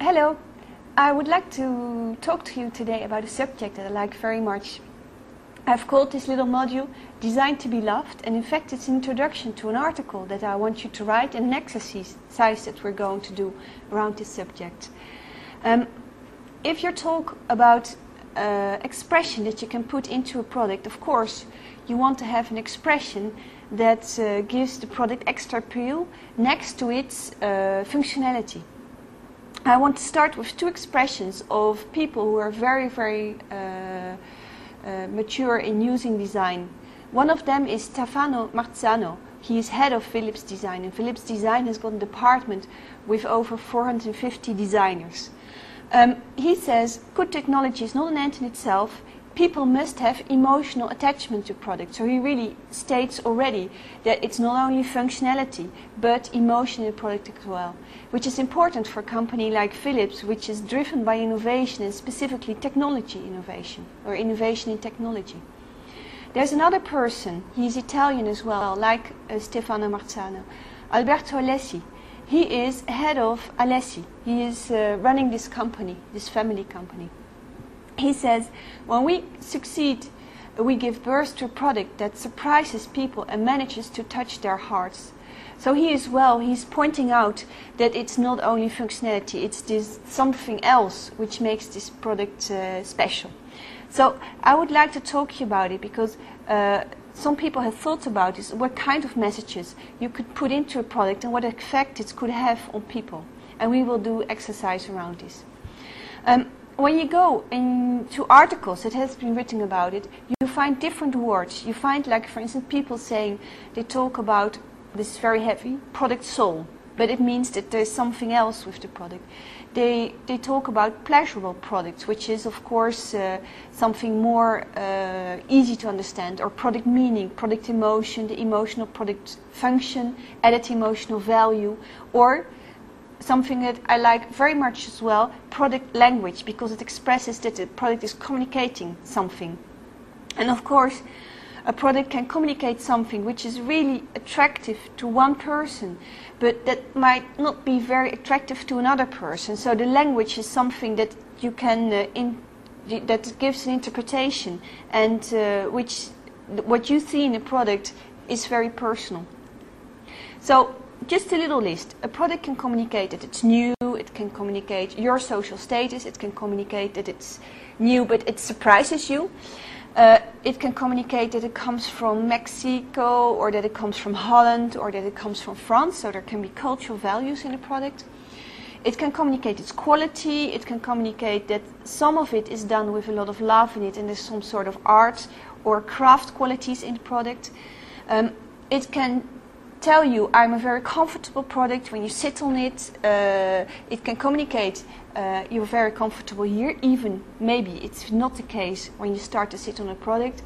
hello. I would like to talk to you today about a subject that I like very much. I've called this little module Designed to be Loved, and in fact, it's an introduction to an article that I want you to write and an exercise that we're going to do around this subject. Um, if you talk about uh, expression that you can put into a product, of course, you want to have an expression that uh, gives the product extra appeal next to its uh, functionality. I want to start with two expressions of people who are very, very uh, uh, mature in using design. One of them is Stefano Marzano. He is head of Philips Design, and Philips Design has got a department with over 450 designers. Um, he says good technology is not an end in itself. People must have emotional attachment to products. So he really states already that it's not only functionality, but emotion in the product as well, which is important for a company like Philips, which is driven by innovation and specifically technology innovation or innovation in technology. There's another person, he's Italian as well, like uh, Stefano Marzano, Alberto Alessi. He is head of Alessi. He is uh, running this company, this family company. He says, when we succeed, we give birth to a product that surprises people and manages to touch their hearts. So he as well, he's pointing out that it's not only functionality, it's this something else which makes this product uh, special. So I would like to talk to you about it because uh, some people have thought about this, what kind of messages you could put into a product and what effect it could have on people. And we will do exercise around this. Um, when you go into articles that has been written about it, you find different words. You find, like, for instance, people saying they talk about this is very heavy product soul, but it means that there's something else with the product. They they talk about pleasurable products, which is of course uh, something more uh, easy to understand, or product meaning, product emotion, the emotional product function, added emotional value, or something that I like very much as well, product language, because it expresses that the product is communicating something. And of course, a product can communicate something which is really attractive to one person, but that might not be very attractive to another person. So the language is something that you can uh, in, that gives an interpretation, and uh, which what you see in a product is very personal. So just a little list. A product can communicate that it's new, it can communicate your social status, it can communicate that it's new but it surprises you. Uh, it can communicate that it comes from Mexico or that it comes from Holland or that it comes from France, so there can be cultural values in the product. It can communicate its quality, it can communicate that some of it is done with a lot of love in it and there's some sort of art or craft qualities in the product. Um, it can tell you I'm a very comfortable product when you sit on it. Uh, it can communicate uh, you're very comfortable here, even maybe it's not the case when you start to sit on a product.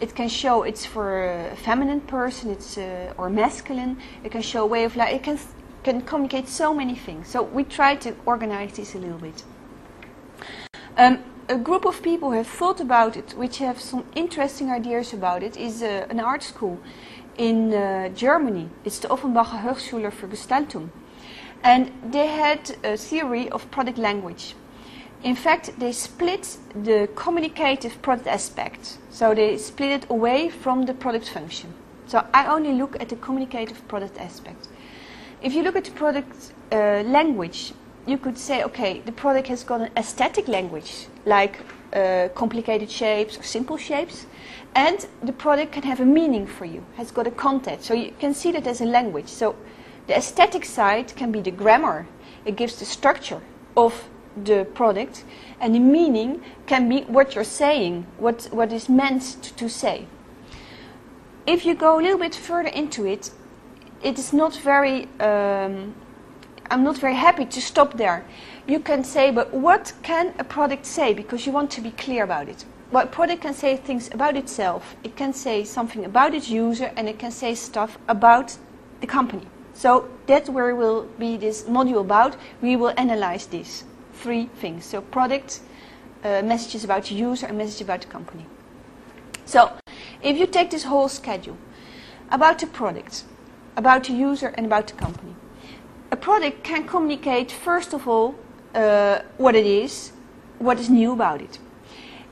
It can show it's for a feminine person, it's uh, or masculine. It can show a way of life. It can can communicate so many things. So we try to organize this a little bit. Um, a group of people have thought about it, which have some interesting ideas about it, is uh, an art school in uh, Germany. It's the Offenbacher Hochschule für Gestaltung. And they had a theory of product language. In fact, they split the communicative product aspect. So they split it away from the product function. So I only look at the communicative product aspect. If you look at the product uh, language, you could say, okay, the product has got an aesthetic language, like uh, complicated shapes or simple shapes, and the product can have a meaning for you, has got a content. So you can see that as a language. So the aesthetic side can be the grammar. It gives the structure of the product, and the meaning can be what you're saying, what, what is meant to, to say. If you go a little bit further into it, it is not very, um, I'm not very happy to stop there. You can say, but what can a product say? Because you want to be clear about it. Well, a product can say things about itself, it can say something about its user, and it can say stuff about the company. So that's where will be this module about. We will analyze these three things. So product, uh, messages about the user, and messages about the company. So if you take this whole schedule about the product, about the user, and about the company, a product can communicate, first of all, uh, what it is, what is new about it.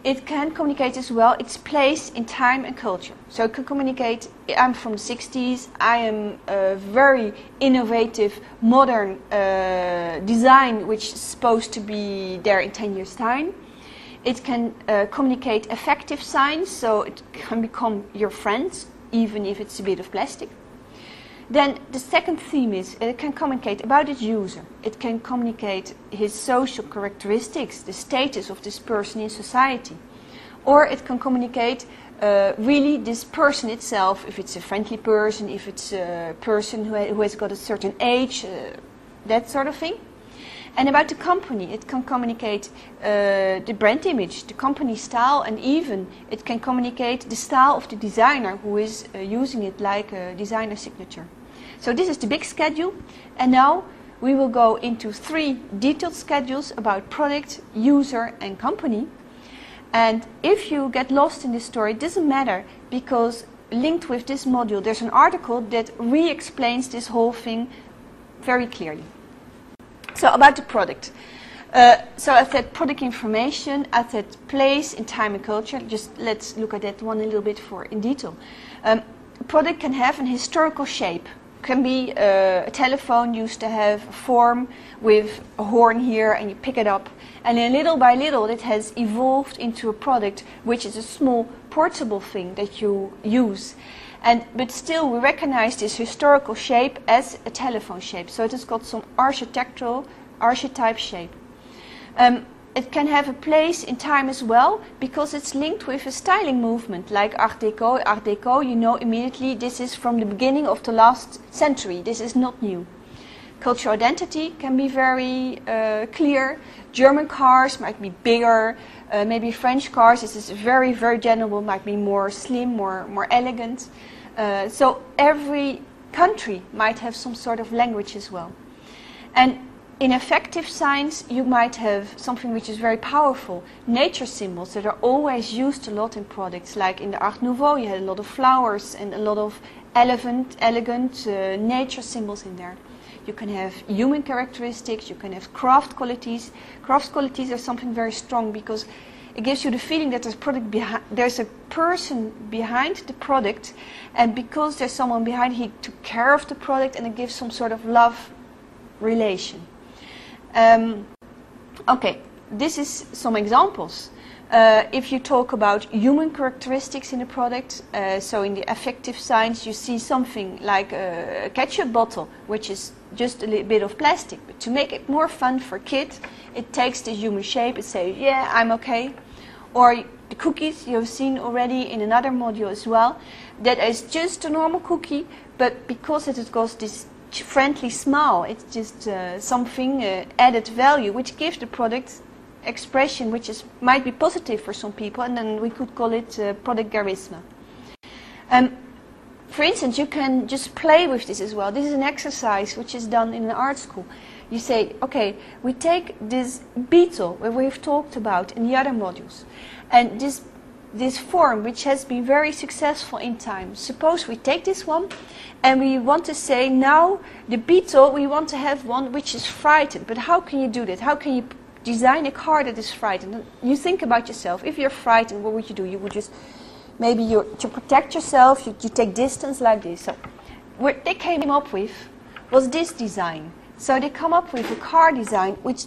It can communicate as well its place in time and culture. So it can communicate, I'm from the 60s, I am a very innovative, modern uh, design which is supposed to be there in 10 years' time. It can uh, communicate affective signs, so it can become your friends, even if it's a bit of plastic. Then the second theme is it can communicate about its user. It can communicate his social characteristics, the status of this person in society. Or it can communicate uh, really this person itself, if it's a friendly person, if it's a person who, ha who has got a certain age, uh, that sort of thing. And about the company, it can communicate uh, the brand image, the company style, and even it can communicate the style of the designer who is uh, using it like a designer signature. So this is the big schedule, and now we will go into three detailed schedules about product, user, and company. And if you get lost in this story, it doesn't matter because linked with this module, there's an article that re-explains this whole thing very clearly. So about the product. Uh, so I said product information, I said place in time and culture. Just let's look at that one a little bit for in detail. Um, product can have an historical shape. Can be uh, a telephone used to have a form with a horn here and you pick it up. And then little by little it has evolved into a product which is a small portable thing that you use. And, but still, we recognize this historical shape as a telephone shape. So it has got some architectural, archetype shape. Um, it can have a place in time as well because it's linked with a styling movement like Art Deco. Art Deco, you know immediately this is from the beginning of the last century. This is not new. Cultural identity can be very uh, clear. German cars might be bigger. Uh, maybe French cars, this is very, very general, might be more slim, more, more elegant. Uh, so every country might have some sort of language as well. And in affective science, you might have something which is very powerful. Nature symbols that are always used a lot in products. Like in the Art Nouveau, you had a lot of flowers and a lot of elegant, elegant uh, nature symbols in there. You can have human characteristics, you can have craft qualities. Craft qualities are something very strong because it gives you the feeling that there's, product there's a person behind the product, and because there's someone behind, he took care of the product, and it gives some sort of love relation. Um, okay, this is some examples. Uh, if you talk about human characteristics in a product, uh, so in the affective science, you see something like a ketchup bottle, which is just a little bit of plastic. But to make it more fun for kids, it takes the human shape. It says, "Yeah, I'm okay." Or the cookies you have seen already in another module as well. That is just a normal cookie, but because it has got this friendly smile, it's just uh, something uh, added value, which gives the product expression, which is might be positive for some people, and then we could call it uh, product charisma. Um, for instance, you can just play with this as well. This is an exercise which is done in an art school you say, okay, we take this beetle that we've talked about in the other modules, and this this form which has been very successful in time. Suppose we take this one and we want to say now the beetle we want to have one which is frightened. But how can you do that? How can you design a car that is frightened? You think about yourself. If you're frightened, what would you do? You would just maybe you to protect yourself, you, you take distance like this. So what they came up with was this design. So they come up with a car design which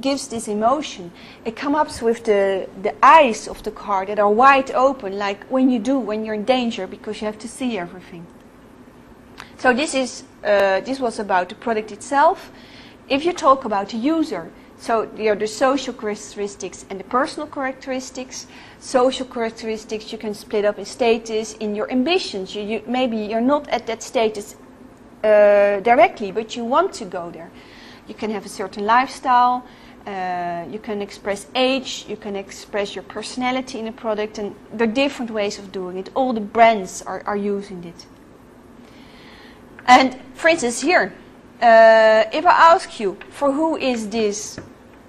gives this emotion. It comes up with the, the eyes of the car that are wide open, like when you do when you're in danger because you have to see everything. So this is uh, this was about the product itself. If you talk about the user, so there are the social characteristics and the personal characteristics. Social characteristics you can split up in status, in your ambitions. You, you, maybe you're not at that status uh, directly, but you want to go there. You can have a certain lifestyle, uh, you can express age, you can express your personality in a product, and there are different ways of doing it. All the brands are, are using it. And for instance, here, uh, if I ask you, for who is this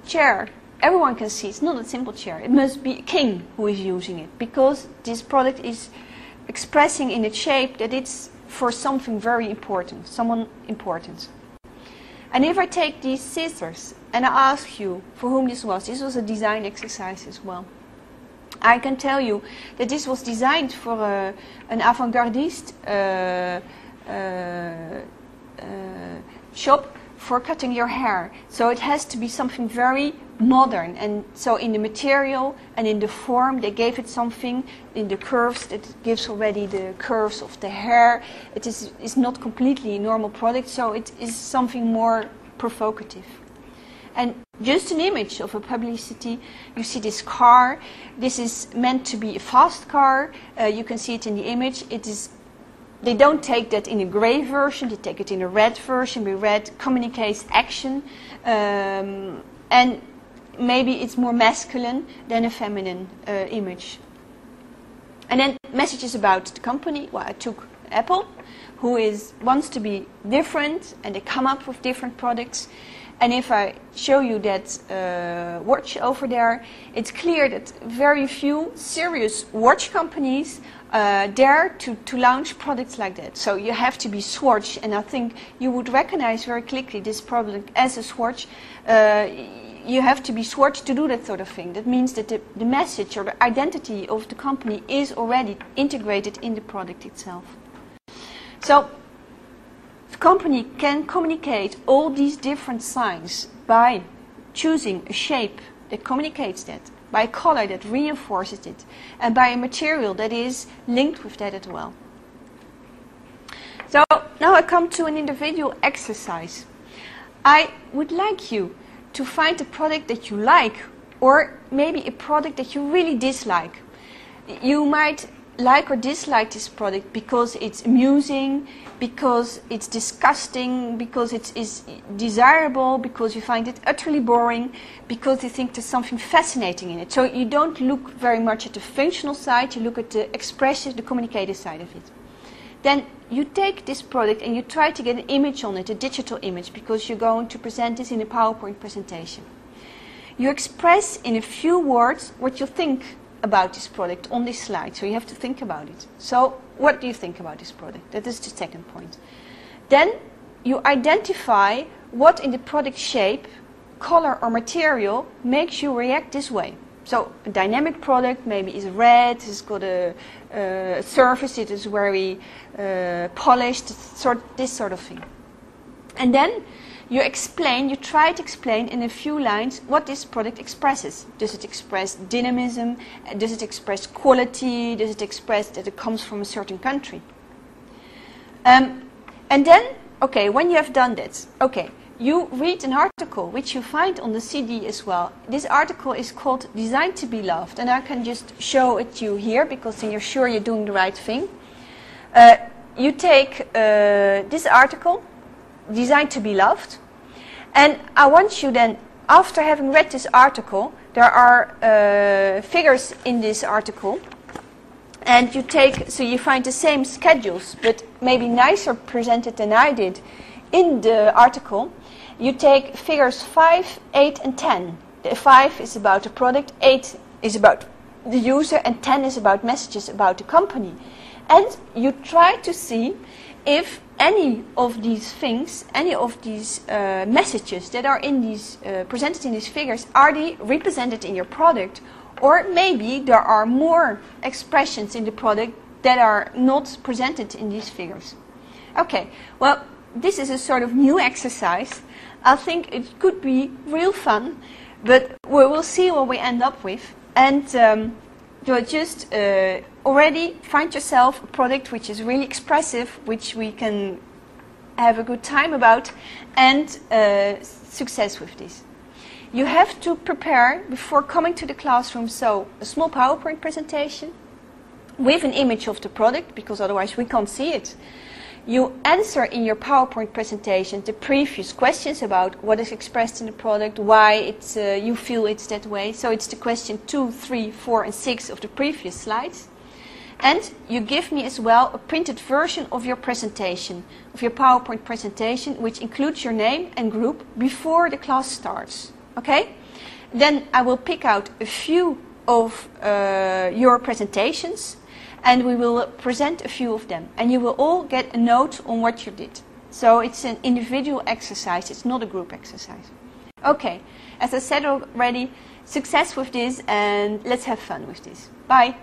chair? Everyone can see it's not a simple chair. It must be a king who is using it because this product is expressing in its shape that it's for something very important, someone important. And if I take these scissors and I ask you for whom this was, this was a design exercise as well. I can tell you that this was designed for a, an avant-gardist uh, uh, uh, shop for cutting your hair. So it has to be something very modern. And so in the material and in the form, they gave it something in the curves that gives already the curves of the hair. It is, is not completely a normal product, so it is something more provocative. And just an image of a publicity, you see this car. This is meant to be a fast car. Uh, you can see it in the image. It is they don't take that in a gray version, they take it in a red version. Red communicates action. Um, and maybe it's more masculine than a feminine uh, image. And then messages about the company. Well, I took Apple, who is wants to be different, and they come up with different products. And if I show you that uh, watch over there, it's clear that very few serious watch companies uh, dare to, to launch products like that. So you have to be Swatch, and I think you would recognize very quickly this product as a Swatch. Uh, you have to be Swatch to do that sort of thing. That means that the, the message or the identity of the company is already integrated in the product itself. So the company can communicate all these different signs by choosing a shape that communicates that by a color that reinforces it, and by a material that is linked with that as well. So now I come to an individual exercise. I would like you to find a product that you like, or maybe a product that you really dislike. You might like or dislike this product because it's amusing, because it's disgusting, because it is desirable, because you find it utterly boring, because you think there's something fascinating in it. So you don't look very much at the functional side, you look at the expressive, the communicative side of it. Then you take this product and you try to get an image on it, a digital image, because you're going to present this in a PowerPoint presentation. You express in a few words what you think about this product on this slide, so you have to think about it. So, what do you think about this product? That is the second point. Then you identify what in the product shape, color, or material makes you react this way. So, a dynamic product maybe is red, it's got a surface, it is very uh, polished, sort, this sort of thing. And then you explain, you try to explain in a few lines what this product expresses. Does it express dynamism? Does it express quality? Does it express that it comes from a certain country? Um, and then, okay, when you have done that, okay, you read an article which you find on the CD as well. This article is called Designed to be Loved, and I can just show it to you here because then you're sure you're doing the right thing. Uh, you take uh, this article designed to be loved. And I want you then, after having read this article, there are uh, figures in this article. And you take, so you find the same schedules, but maybe nicer presented than I did in the article. You take figures 5, 8, and 10. The 5 is about the product, 8 is about the user, and 10 is about messages about the company. And you try to see if any of these things, any of these uh, messages that are in these uh, presented in these figures, are they represented in your product, or maybe there are more expressions in the product that are not presented in these figures. Okay, well, this is a sort of new exercise. I think it could be real fun, but we will see what we end up with. And um, just uh, already find yourself a product which is really expressive, which we can have a good time about, and uh, success with this. You have to prepare before coming to the classroom, so a small PowerPoint presentation with an image of the product, because otherwise we can't see it. You answer in your PowerPoint presentation the previous questions about what is expressed in the product, why it's, uh, you feel it's that way. So it's the question 2, 3, 4, and 6 of the previous slides. And you give me as well a printed version of your presentation, of your PowerPoint presentation, which includes your name and group before the class starts. Okay? Then I will pick out a few of uh, your presentations and we will present a few of them. And you will all get a note on what you did. So it's an individual exercise, it's not a group exercise. Okay, as I said already, success with this and let's have fun with this. Bye.